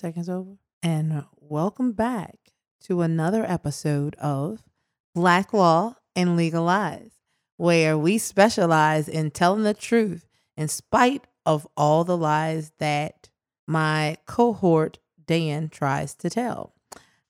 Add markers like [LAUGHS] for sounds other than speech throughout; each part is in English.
Seconds over. And welcome back to another episode of Black Law and Legal Lies, where we specialize in telling the truth in spite of all the lies that my cohort Dan tries to tell.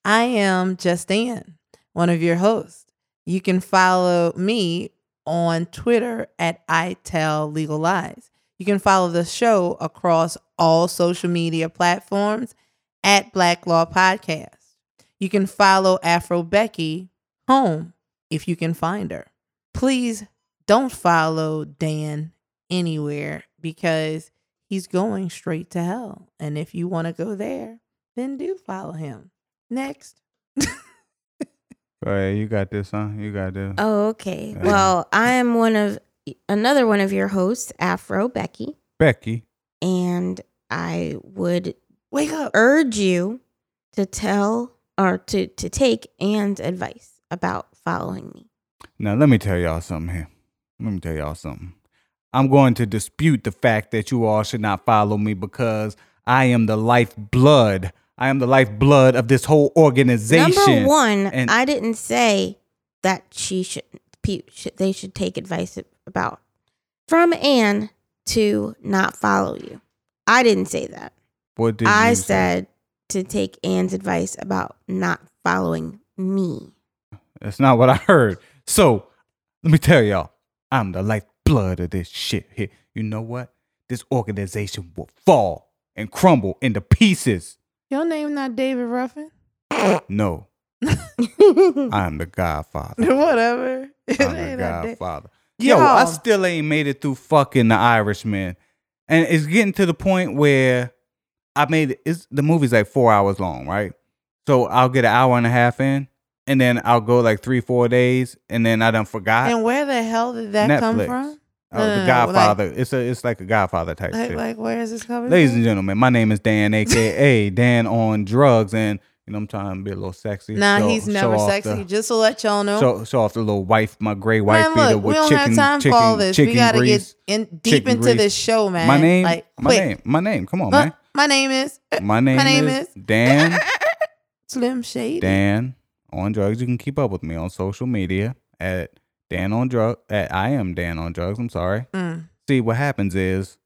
I am Just Dan, one of your hosts. You can follow me on Twitter at I Tell Legal Lies. You can follow the show across all social media platforms at Black Law Podcast. You can follow Afro Becky home if you can find her. Please don't follow Dan anywhere because he's going straight to hell. And if you want to go there, then do follow him. Next. [LAUGHS] Go ahead, you got this, huh? You got this. Oh, okay. Yeah. Well, I am one of another one of your hosts, Afro Becky, Becky. and I would Wake up. urge you to tell or to to take Anne's advice about following me. Now let me tell y'all something here. Let me tell y'all something. I'm going to dispute the fact that you all should not follow me because I am the lifeblood. I am the lifeblood of this whole organization. Number one, and- I didn't say that she should, should they should take advice about from Anne to not follow you. I didn't say that. What did I you say? said to take Anne's advice about not following me. That's not what I heard. So let me tell y'all, I'm the lifeblood of this shit here. You know what? This organization will fall and crumble into pieces. Your name not David Ruffin? No, [LAUGHS] I'm the Godfather. [LAUGHS] Whatever. It I'm the ain't Da- Godfather. Yo, Yo, I still ain't made it through fucking The Irishman, and it's getting to the point where I made it. It's, the movie's like four hours long, right? So I'll get an hour and a half in, and then I'll go like three, four days, and then I done forgot. and where the hell did that come from? Oh, No, the no, like- Godfather. it's a it's like a Godfather type Like, shit. like where is this coming Ladies from? and gentlemen, my name is Dan, [LAUGHS] aka Dan on drugs, and you know I'm trying to be a little sexy. Nah, show- he's never sexy. the- Just to let y'all know. show, show off the little wife, my gray wife man, beater look, with we don't chicken, have time chicken, for all this. chicken We gotta grease. get in deep into grease. this show, man. my name, like my quick. name, my name. Come on, Uh, man. My name is My name, name is, is- Dan. [LAUGHS] Slim Shady. Dan on drugs. You can keep up with me on social media at Dan on drug. At I am Dan on drugs. I'm sorry. Mm. See what happens is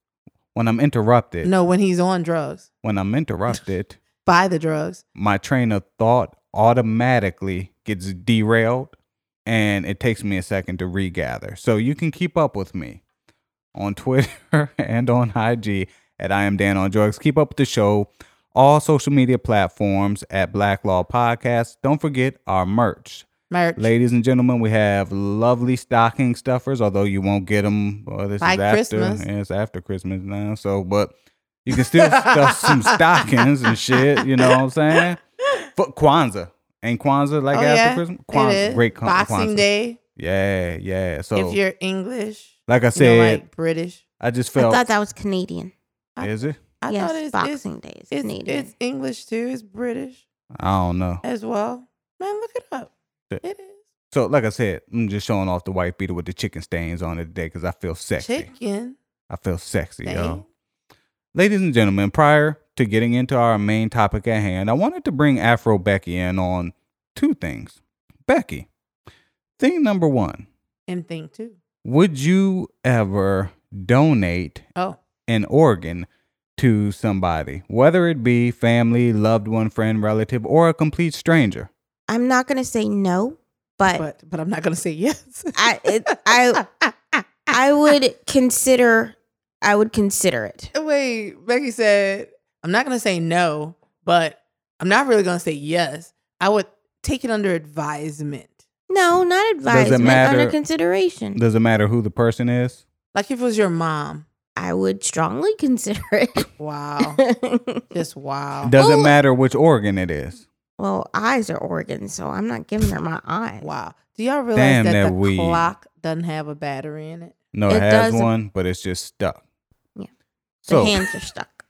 when I'm interrupted. No, when he's on drugs, When I'm interrupted. [LAUGHS] by the drugs. my train of thought automatically gets derailed and it takes me a second to regather. So you can keep up with me on Twitter [LAUGHS] and on IG at I am Dan on drugs. Keep up with the show. All social media platforms at Black Law Podcast. Don't forget our merch. Merch. Ladies and gentlemen, we have lovely stocking stuffers, although you won't get them. Well, uh, this By is after. Christmas. yeah, It's after Christmas now. So, but you can still stuff some [LAUGHS] stockings and shit. You know what I'm saying? For Kwanzaa. Ain't Kwanzaa like oh, after yeah, Christmas? it Kwanzaa, is. great Kwan- Boxing Kwanzaa. Day. Yeah, yeah. So, if you're English, like I you know, said, like British. I just felt. I felt. thought that was Canadian. I- is it? I yes, thought it's, it's, Boxing Day is it's, Canadian. it's English too. It's British I don't know. as well. Man, look it up. Yeah. It is So, like I said, I'm just showing off the white beater with the chicken stains on it today because I feel sexy. chicken. I feel sexy, yo. Dang. Ladies and gentlemen, prior to getting into our main topic at hand, I wanted to bring Afro Becky in on two things. Becky, thing number one, And thing two. would you ever donate Oh, an organ to somebody, whether it be family, loved one, friend, relative, or a complete stranger? I'm not gonna say no, but, but but I'm not gonna say yes. I- it- I- I would consider. I would consider it. Wait, Becky said, I'm not going to say no, but I'm not really going to say yes. I would take it under advisement. No, not advisement. matter- Under consideration. Does it matter who the person is? Like if it was your mom. I would strongly [LAUGHS] consider it. Wow. [LAUGHS] Just wow. Doesn't Well- matter which organ it is? well, eyes are organs, so I'm not giving her my eye. Wow. Do y'all realize Damn, that that the weed. clock doesn't have a battery in it? No, it, It has doesn't- one, but it's just stuck. Yeah. The So hands are stuck.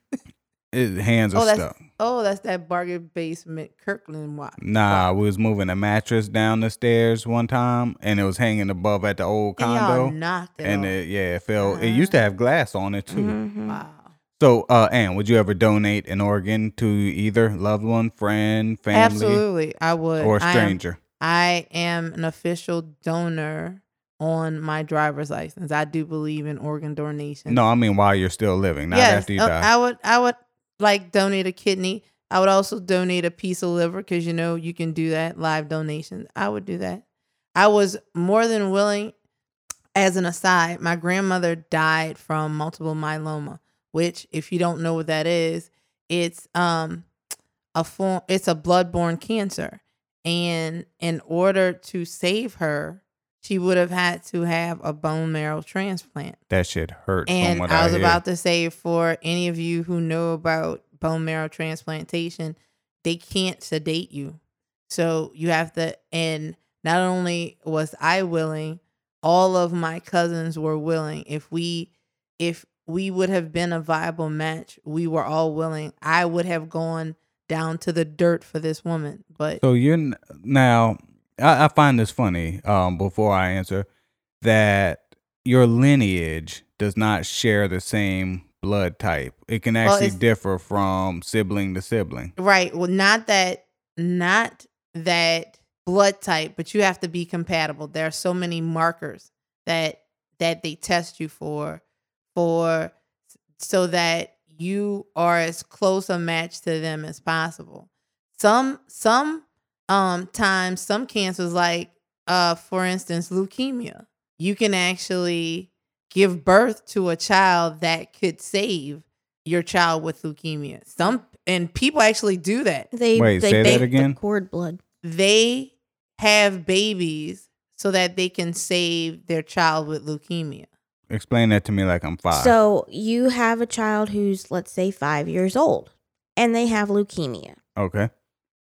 It, hands are Oh, that's stuck. oh, that's that bargain basement Kirkland watch. Nah, we was moving a mattress down the stairs one time, and it was hanging above at the old And y'all condo, knocked it and it yeah, it fell. It used to have glass on it too. Mhm. wow. So, uh, Ann, would you ever donate an organ to either loved one, friend, family, Absolutely, I would. or a I am- stranger? I am an official donor on my driver's license. I do believe in organ donation. No, I mean while you're still living, not yes, after you uh, die. I would. I would like donate a kidney. I would also donate a piece of liver because you know you can do that live donation. I would do that. I was more than willing. As an aside, my grandmother died from multiple myeloma, which, if you don't know what that is, it's um a form. It's a bloodborne cancer, and in order to save her, she would have had to have a bone marrow transplant. that shit hurt. And I was hear. about to say, for any of you who know about bone marrow transplantation, they can't sedate you. So you have to, and not only was I willing, all of my cousins were willing. If we, if we would have been a viable match, we were all willing. I would have gone down to the dirt for this woman. But So you're now. I, I find this funny. Um, before I answer, that your lineage does not share the same blood type. It can actually it's- differ from sibling to sibling. Right. Well, not that, not that blood type, but you have to be compatible. There are so many markers that that they test you for, for so that you are as close a match to them as possible. Some some um times some cancers like uh for instance leukemia, you can actually give birth to a child that could save your child with leukemia. Some and people actually do that. They Wait, they say that again? the cord blood. They have babies so that they can save their child with leukemia. Explain that to me like I'm five. So you have a child who's let's say five years old, and they have leukemia. okay.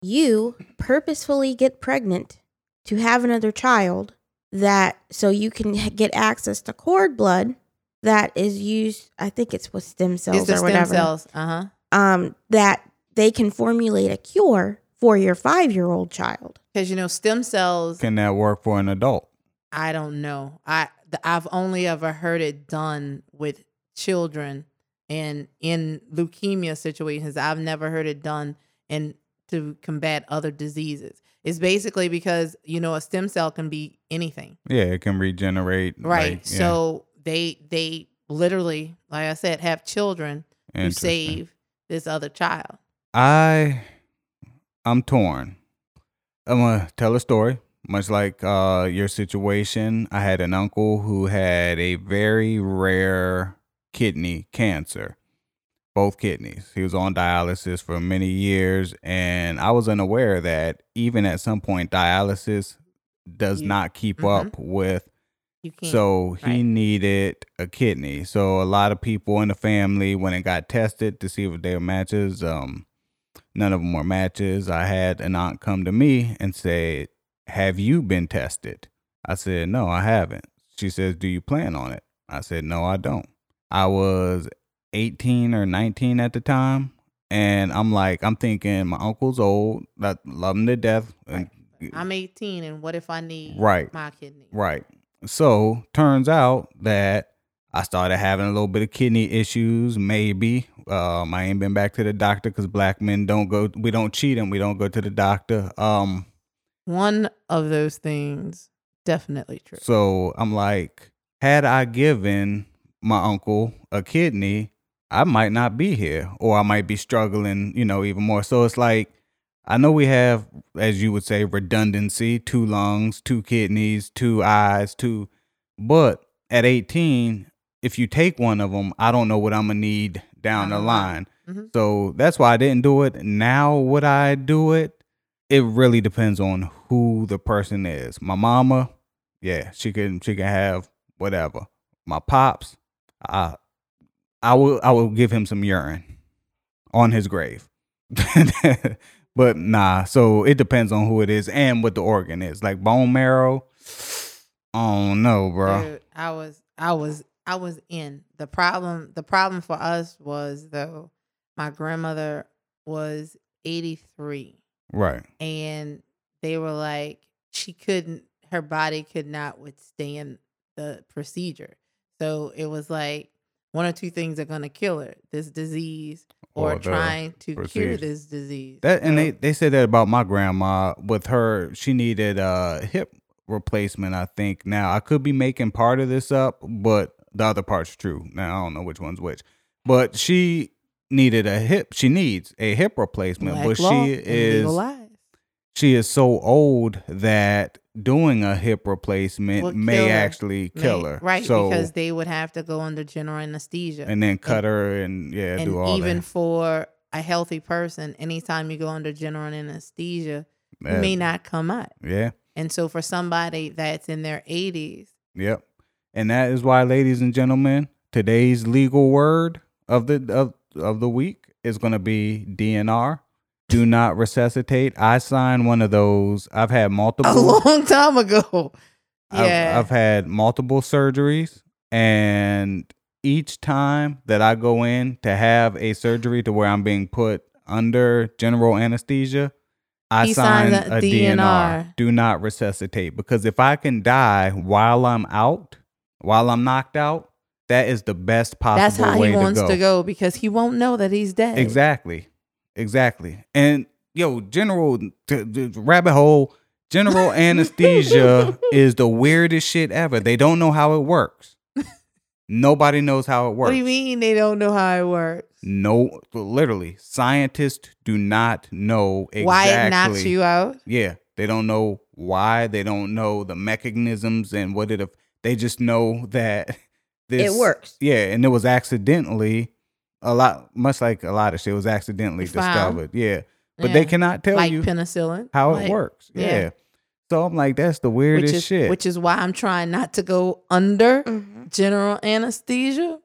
You purposefully get pregnant to have another child that so you can [LAUGHS] get access to cord blood that is used. I think it's with stem cells it's the or stem whatever. cells. Uh huh. Um, that they can formulate a cure for your five year old child. Because you know stem cells. Can that work for an adult? I don't know. I I've only ever heard it done with children and in leukemia situations. I've never heard it done in to combat other diseases. It's basically because you know a stem cell can be anything. Yeah, it can regenerate. Right. like, yeah. So they they literally, like I said, have children who save this other child. I I'm torn. I'm gonna tell a story. Much like uh, your situation, I had an uncle who had a very rare kidney cancer, both kidneys. He was on dialysis for many years, and I was unaware that even at some point, dialysis does You- not keep Mhm. up with so he right. needed a kidney. So a lot of people in the family, when it got tested to see if they were matches, um, none of them were matches. I had an aunt come to me and say, "Have you been tested?" I said, "No, I haven't." She says, "Do you plan on it?" I said, "No, I don't." I was 18 or 19 at the time, and I'm like, I'm thinking my uncle's old, I love him to death, and I'm 18, and what if I need Right. my kidney? Right. So turns out that I started having a little bit of kidney issues. Maybe um, I ain't been back to the doctor because black men don't go. We don't cheat and we don't go to the doctor. Um. One of those things definitely true. So I'm like, had I given my uncle a kidney, I might not be here, or I might be struggling. You know, even more. So it's like. I know we have, as you would say, redundancy, two lungs, two kidneys, two eyes, two, but at 18, if you take one of them, I don't know what I'm gonna need down the line. Mhm. So that's why I didn't do it. Now would I do it? It really depends on who the person is. My mama, yeah, she can she can have whatever. My pops, I I will I will give him some urine on his grave. [LAUGHS] but nah, so it depends on who it is and what the organ is. Like bone marrow. Oh no, bro. Dude, I was I was I was in. The problem the problem for us was though my grandmother was 83 Right. and they were like she couldn't her body could not withstand the procedure. So it was like one or two things are going to kill her: this disease or, oh, Or trying to cure this disease. That and they they said that about my grandma with her. She needed a hip replacement. I think now I could be making part of this up, but the other part's true. Now I don't know which one's which. But she needed a hip. She needs a hip replacement, Black but she is she is so old that doing a hip replacement Will may kill her. actually kill her. right? So because they would have to go under general anesthesia, and then cut her and yeah, and do all even that. for a healthy person, anytime you go under general anesthesia, you That- may not come out. yeah. And so, for somebody that's in their 80s, Yep. And that is why, ladies and gentlemen, today's legal word of the of, of the week is going to be DNR. Do not resuscitate. I signed one of those. I've had multiple a [LAUGHS] long time ago, I've, yeah, I've had multiple surgeries, and each time that I go in to have a surgery to where I'm being put under general anesthesia, I He sign a, a DNR. DNR. Do not resuscitate because if I can die while I'm out, while I'm knocked out, that is the best possible that's how he wants to go. to go because he won't know that he's dead. Exactly. Exactly. And yo, general t- t- rabbit hole, general [LAUGHS] anesthesia is the weirdest shit ever. They don't know how it works. Nobody knows how it works. What do you mean they don't know how it works? No, literally, scientists do not know exactly Why it knocks you out? Yeah, they don't know why. They don't know the mechanisms and what it. They just know that [LAUGHS] this it works. Yeah, and it was accidentally a lot, much like a lot of shit was accidentally Found. discovered. Yeah, but they cannot tell like you penicillin. how like- it works. yeah. Yeah. So I'm like, that's the weirdest which is shit. which is why I'm trying not to go under Mhm. general anesthesia.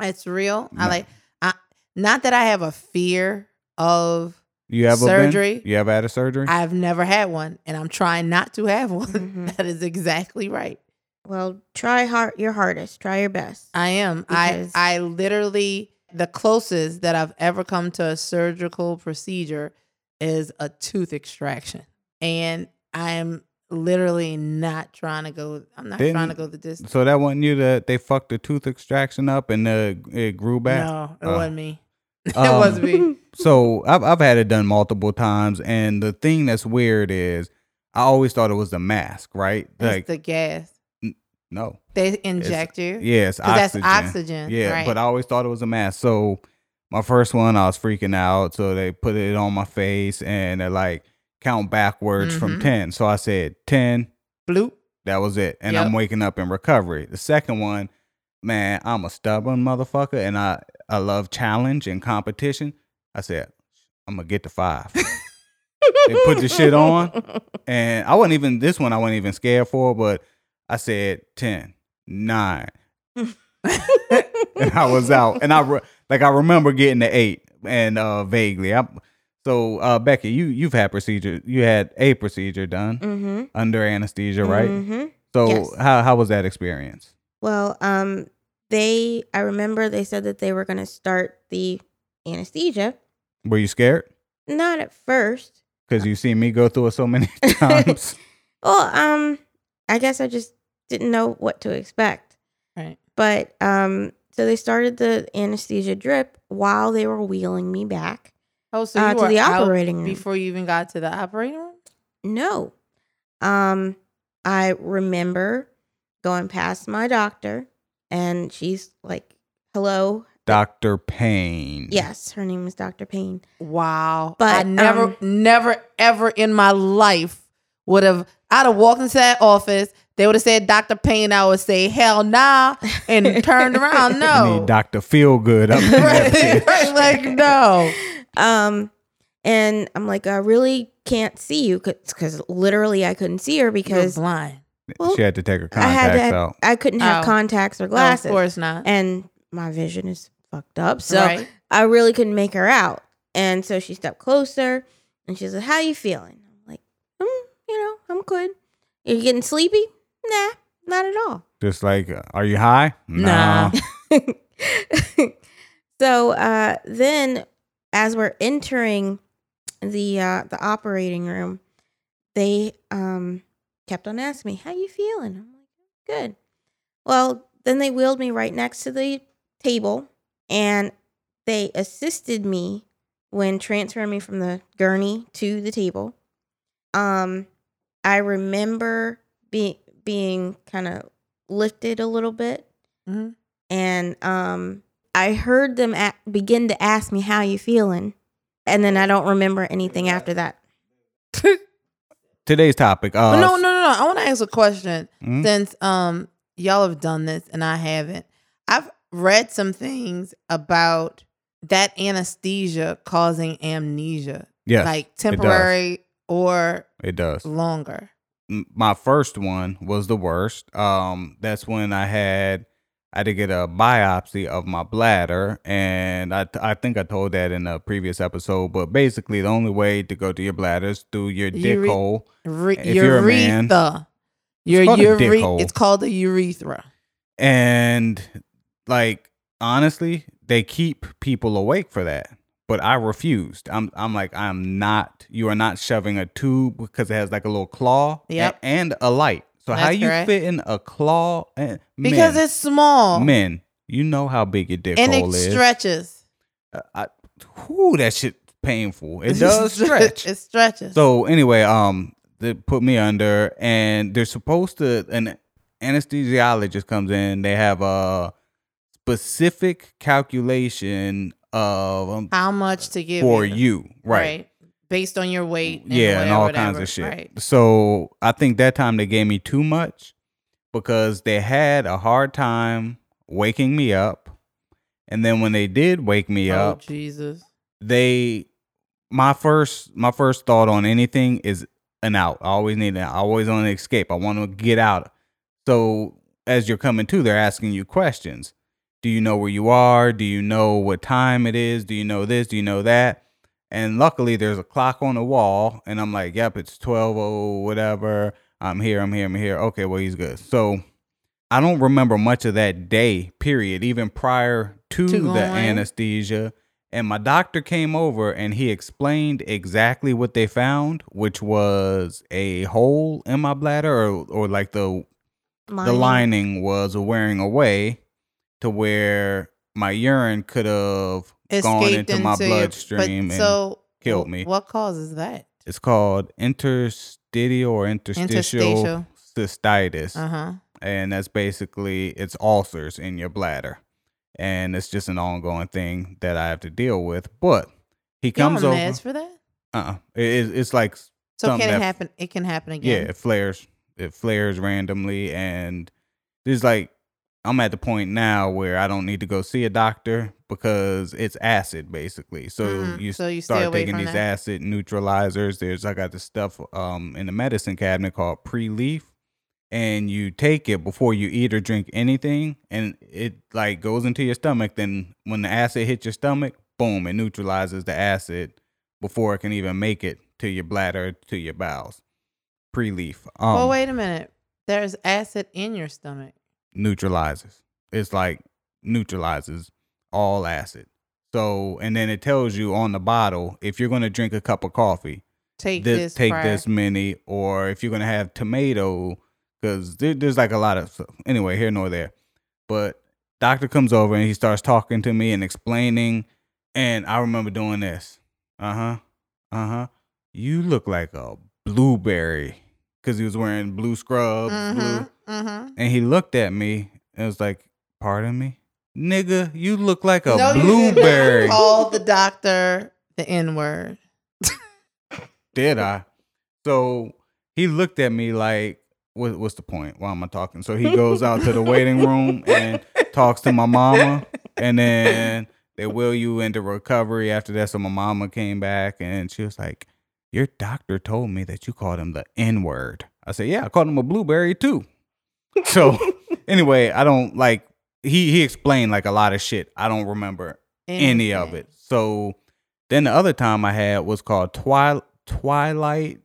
It's real. I like I not that I have a fear of you ever surgery. Been, you ever had a surgery? I've never had one and I'm trying not to have one. [LAUGHS] Mhm. That is exactly right. Well, try hard your hardest. Try your best. I am. I I literally the closest that I've ever come to a surgical procedure is a tooth extraction. And I am literally not trying to go I'm not trying to Didn't- go the distance. so that wasn't you that they fucked the tooth extraction up and uh, it grew back. No, it Oh. wasn't me. [LAUGHS] it Um, wasn't me. [LAUGHS] So I've I've had it done multiple times, and the thing that's weird is I always thought it was the mask, right? It's Like the gas. No, They inject you. yeah, oxygen. that's oxygen. Yeah, right. but I always thought it was a mask. So my first one, I was freaking out. So they put it on my face, and they're like count backwards from Mhm. ten. So I said ten. bloop. That was it, and I'm waking up in recovery. The second one, man, I'm a stubborn motherfucker, and I I love challenge and competition. I said I'm gonna get to five. They put the shit on? [LAUGHS] And I wasn't even this one I wasn't even scared for, but I said 10, 9. [LAUGHS] and I was out. And I re- like I remember getting the 8 and uh vaguely. I so uh Becky, you you've had procedure you had a procedure done mm-hmm. under anesthesia, right? Mm-hmm. So Yes. how how was that experience? Well, um, they I remember they said that they were gonna start the anesthesia. Were you scared? Not at first. Cuz you see me go through it so many [LAUGHS] times. [LAUGHS] Well, um, I guess I just didn't know what to expect. Right. But um, so they started the anesthesia drip while they were wheeling me back. Oh, so Uh, to were the out operating room. before you even got to the operating room? No. Um, I remember going past my doctor, and she's like, "Hello." Dr. Payne. Yes, her name is Dr. Payne. Wow. But, I never, um, never, ever in my life would have, I'd have walked into that office. They would have said Dr. Payne. I would say, hell nah, and [LAUGHS] turned around. I No. need Dr. Feelgood up in that right, right, like, no. Um, and I'm like, I really can't see you because literally I couldn't see her You're because blind. Well, she had to take her I had contacts to out. I couldn't have Oh. contacts or No, of course not. and my vision is fucked up. So right. I really couldn't make her out. And so she stepped closer and she said, How you feeling? I'm like, mm, you know, I'm good. Are you getting sleepy? Nah, not at all. Just like, uh, are you high? Nah. [LAUGHS] so uh, then as we're entering the uh, the operating room, they um, kept on asking me, How you feeling? I'm like, Good. Well, then they wheeled me right next to the table and they assisted me when transferring me from the gurney to the table. Um, I remember being being kind of lifted a little bit, Mhm. and um, I heard them a- begin to ask me how you feeling, and then I don't remember anything after that. [LAUGHS] Today's topic. Uh, no, no, no, no. I want to ask a question. Mhm. Since um y'all have done this and I haven't, I've read some things about that anesthesia causing amnesia, Yes, like temporary or it does. longer. My first one was the worst. Um, that's when I had I had to get a biopsy of my bladder, and I I think I told that in a previous episode. But basically, the only way to go to your bladder is through your dick Ure- hole. Re- If you're a man, urethra. Your called a dick hole. It's called a urethra. And like honestly, they keep people awake for that. But I refused. I'm I'm like I'm not. You are not shoving a tube because it has like a little claw a- Yep. and a light. So how you correct. fit in a claw and Because men, it's small men. You know how big your dick and it hole is. stretches. Uh, I, whew, that shit painful. It [LAUGHS] does stretch. it stretches. So anyway, um, they put me under, and they're supposed to. An anesthesiologist comes in. They have a specific calculation of um, how much to give for you, you, right? Based on your weight. And yeah, and all whatever. kinds of shit. Right. So I think that time they gave me too much because they had a hard time waking me up, and then when they did wake me oh up, Jesus. they my first my first thought on anything is an out. I always need an I always want to escape. I want to get out. So as you're coming to, they're asking you questions. Do you know where you are? Do you know what time it is? Do you know this? Do you know that? And luckily there's a clock on the wall and I'm like, yep, it's 12 oh whatever. I'm here, I'm here, I'm here. Okay, well he's good. So I don't remember much of that day, period, even prior to, To the anesthesia. And my doctor came over and he explained exactly what they found, which was a hole in my bladder or, or like the the Lining. lining was wearing away to where my urine could have gone into my bloodstream and so killed me. What causes that? it's called interstitial or interstitial, Interstitial. cystitis Uh huh. and that's basically it's ulcers in your bladder and it's just an ongoing thing that i have to deal with but he You comes over meds for that? uh-uh it, it- it's like So can it that- happen? It can happen again. yeah it flares it flares randomly and there's like i'm at the point now where i don't need to go see a doctor because it's acid basically so Mhm. you So you start taking these that. acid neutralizers there's i got this stuff um in the medicine cabinet called Prelief and you take it before you eat or drink anything and it like goes into your stomach then when the acid hits your stomach boom it neutralizes the acid before it can even make it to your bladder to your bowels Prelief um well, wait a minute. There's acid in your stomach. Neutralizes it's like neutralizes all acid so and then it tells you on the bottle if you're going to drink a cup of coffee Take this, this. take prior. this many, or if you're gonna have tomato, because there, there's like a lot of stuff. Anyway, here nor there. But doctor comes over and he starts talking to me and explaining, and I remember doing this. Uh huh. Uh huh. You look like a blueberry, because he was wearing blue scrubs, Mm-hmm. Mm-hmm. and he looked at me and was like, "Pardon me, nigga, you look like a no, blueberry." [LAUGHS] Called the doctor the N word. Did I? So he looked at me like, what, what's the point? Why am I talking? So he goes out to the waiting room and talks to my mama. And then they wheel you into recovery after that. So my mama came back and she was like, Your doctor told me that you called him the N word. I said, Yeah, I called him a blueberry too. So [LAUGHS] anyway, I don't like, he, he explained like a lot of shit. I don't remember any of it. So then the other time I had was called Twilight Twilight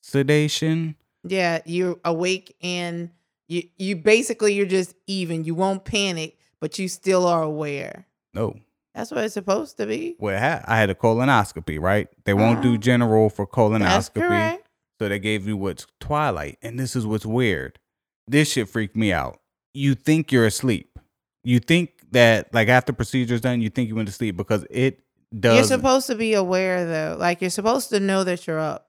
sedation. Yeah, you're awake and you you basically you're just even. You won't panic, but you still are aware. No, That's what it's supposed to be. well, I had, I had a colonoscopy. Right? They won't do Uh-huh. general for colonoscopy, so they gave me what's Twilight. And this is what's weird. This shit freaked me out. You think you're asleep. You think that like after procedure's done, you think you went to sleep because it does. You're supposed to be aware though. Like you're supposed to know that you're up.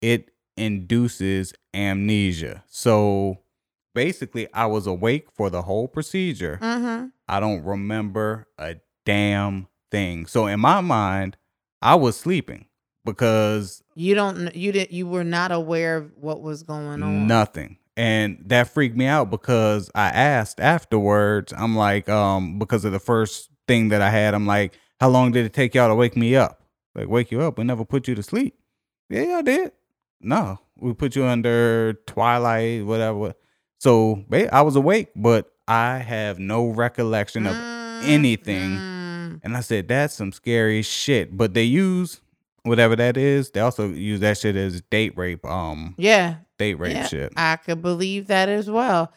it induces amnesia. So basically, I was awake for the whole procedure. Mm-hmm. I don't remember a damn thing. So in my mind, I was sleeping because You don't. You didn't. You were not aware of what was going on. nothing. And that freaked me out because I asked afterwards, I'm like, um, because of the first thing that I had, I'm like, how long did it take y'all to wake me up? Like, wake you up? We never put you to sleep. Yeah, y'all did. No, we put you under twilight, whatever. So I was awake, but I have no recollection of anything. Mm. And I said, that's some scary shit. But they use whatever that is. They also use that shit as date rape, um, Yeah. date rape yeah, shit. I could believe that as well.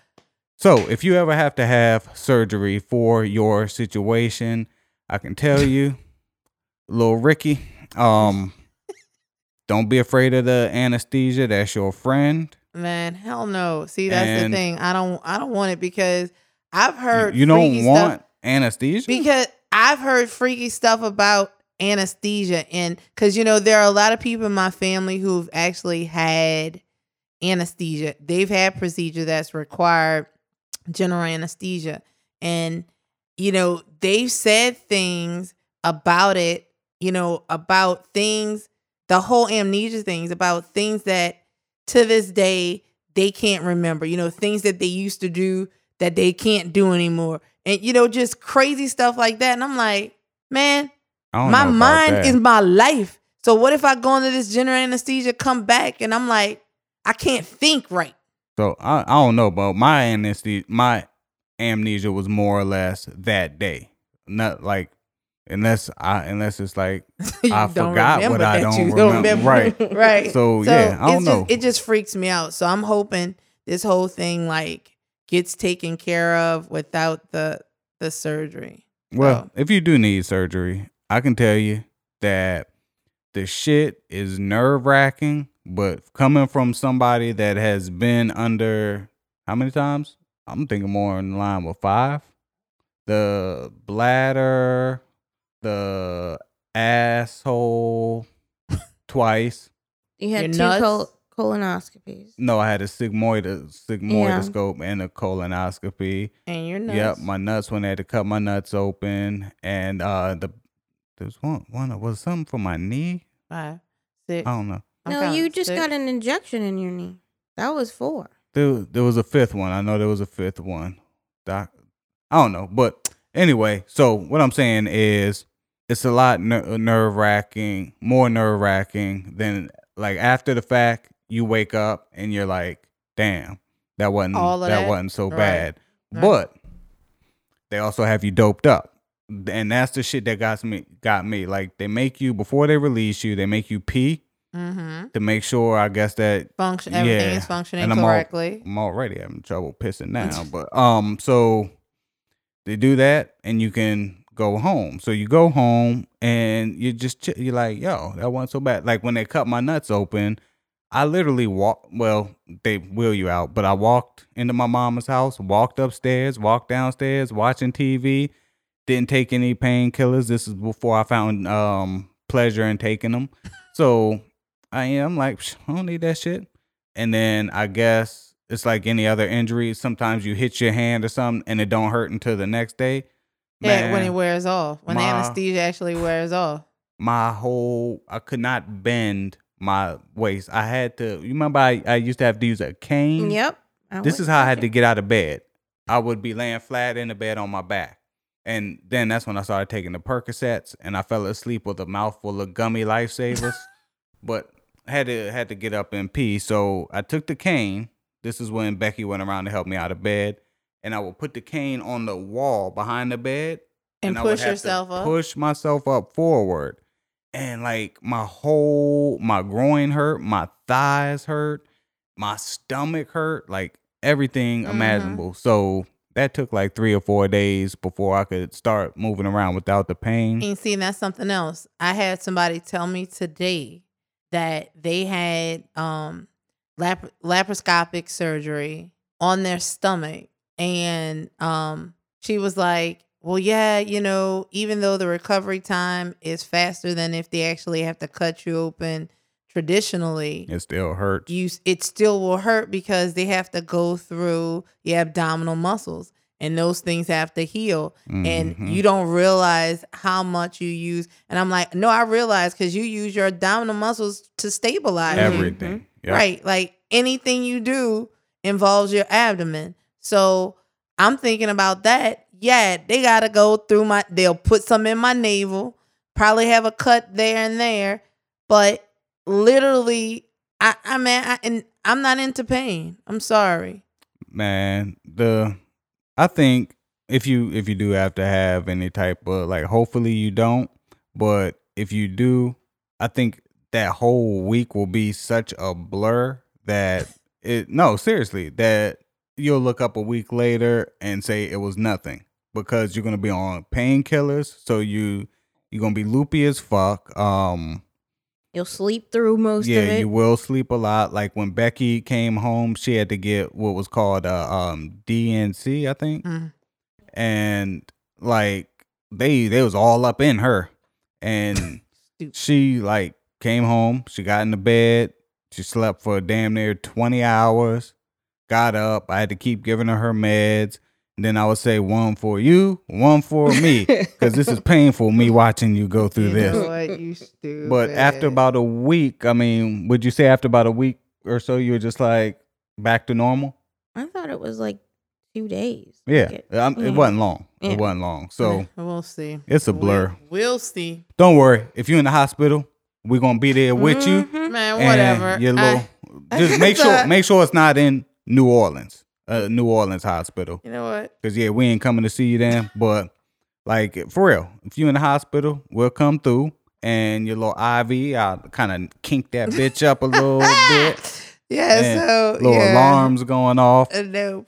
So if you ever have to have surgery for your situation, I can tell [LAUGHS] you, little Ricky, um, don't be afraid of the anesthesia. That's your friend. Man, hell no. See, that's And- the thing. I don't. I don't want it because I've heard you freaky don't stuff- want anesthesia. because I've heard freaky stuff about anesthesia and because you know there are a lot of people in my family who've actually had anesthesia. They've had procedure that's required general anesthesia. And you know they've said things about it you know about things the whole amnesia things about things that to this day they can't remember you know things that they used to do that they can't do anymore and you know just crazy stuff like that and i'm like man my mind that. is my life so what if i go into this general anesthesia come back and i'm like i can't think right So I, I don't know, but my anesthesia, my amnesia was more or less that day. Not like unless I unless it's like [LAUGHS] I don't forgot remember what I don't you remember. Right. [LAUGHS] right So, yeah, I don't know. just, it just freaks me out so i'm hoping this whole thing like gets taken care of without the the surgery Well, So- if you do need surgery, I can tell you that the shit is nerve wracking, but coming from somebody that has been under how many times? I'm thinking more in line with five. The bladder, the asshole [LAUGHS] twice. You had Your two nuts? col- colonoscopies. No, I had a sigmoid sigmoidoscope and a colonoscopy. and you're nuts. Yep, my nuts when they had to cut my nuts open, and uh, the there's one one was something for my knee. five six I don't know. I'm no, you just Six. got an injection in your knee. That was four. There there was a fifth one. I know there was a fifth one. Doc, I don't know, but anyway. So what I'm saying is, it's a lot ner- nerve wracking, more nerve wracking than like after the fact. You wake up and you're like, damn, that wasn't that, that? wasn't so Right. bad. Right. But they also have you doped up. And that's the shit that got me got me. Like they make you before they release you, they make you pee mm-hmm. to make sure I guess that function everything Yeah, is functioning and I'm all- correctly I'm already having trouble pissing [LAUGHS] now. But um so they do that and you can go home. So you go home and you just ch- you're like, yo, that wasn't so bad. Like when they cut my nuts open, I literally walk well, they wheel you out, but I walked into my mama's house, walked upstairs, walked downstairs, watching TV, didn't take any painkillers. This is before I found um pleasure in taking them. [LAUGHS] So I am like, I don't need that shit. And then I guess it's like any other injury. Sometimes you hit your hand or something and it don't hurt until the next day. yeah when it wears off when the anesthesia actually wears off my whole I could not bend my waist. I had to. You remember I, I used to have to use a cane. Yep. I This is how I had to get out of bed. I would be laying flat in the bed on my back. And then that's when I started taking the Percocets and I fell asleep with a mouthful of gummy lifesavers. [LAUGHS] but had to had to get up and pee. So I took the cane. This is when Becky went around to help me out of bed. And I would put the cane on the wall behind the bed and, I would push yourself up Push myself up forward. And like my whole my groin hurt, my thighs hurt, my stomach hurt, like everything Mhm. imaginable. So that took like three or four days before I could start moving around without the pain. And see, that's something else. I had somebody tell me today that they had um lap- laparoscopic surgery on their stomach, and um she was like, well, yeah, you know, even though the recovery time is faster than if they actually have to cut you open traditionally, It still hurts. you it still will hurt because they have to go through your abdominal muscles and those things have to heal and Mhm. you don't realize how much you use and i'm like no i realize because you use your abdominal muscles to stabilize you. everything. Yep. right like anything you do involves your abdomen so i'm thinking about that yeah they gotta go through my they'll put some in my navel probably have a cut there and there but literally i i mean I, and i'm not into pain. I'm sorry. Man the i think if you if you do have to have any type of like hopefully you don't but if you do i think that whole week will be such a blur that it no seriously that you'll look up a week later and say it was nothing because you're gonna be on painkillers so you you're gonna be loopy as fuck um You'll sleep through most yeah, of it. you will sleep a lot. Like when Becky came home, she had to get what was called a um D&C, I think, Mm. and like they they was all up in her, and Stupid. she like came home. She got in the bed. She slept for damn near twenty hours. Got up. I had to keep giving her her meds. And then I would say one for you, one for me, [LAUGHS] because this is painful. Me watching you go through You this. know what, you. But after about a week, I mean, would you say after about a week or so, you were just like back to normal? I thought it was like two days. Yeah, Like it- um, yeah. it wasn't long. Yeah. It wasn't long. So we'll see it's a We'll- blur. we'll, see Don't worry. If you're in the hospital, we're gonna be there with you. Mhm. man whatever Your I- little, [LAUGHS] just make sure [LAUGHS] make sure it's not in New Orleans, uh, New Orleans hospital. you know what Cause yeah, we ain't coming to see you then. But like for real, if you in the hospital, we'll come through. And your little IV, I'll kind of kink that bitch up a little [LAUGHS] bit. yeah And so little yeah. alarms going off. Uh, no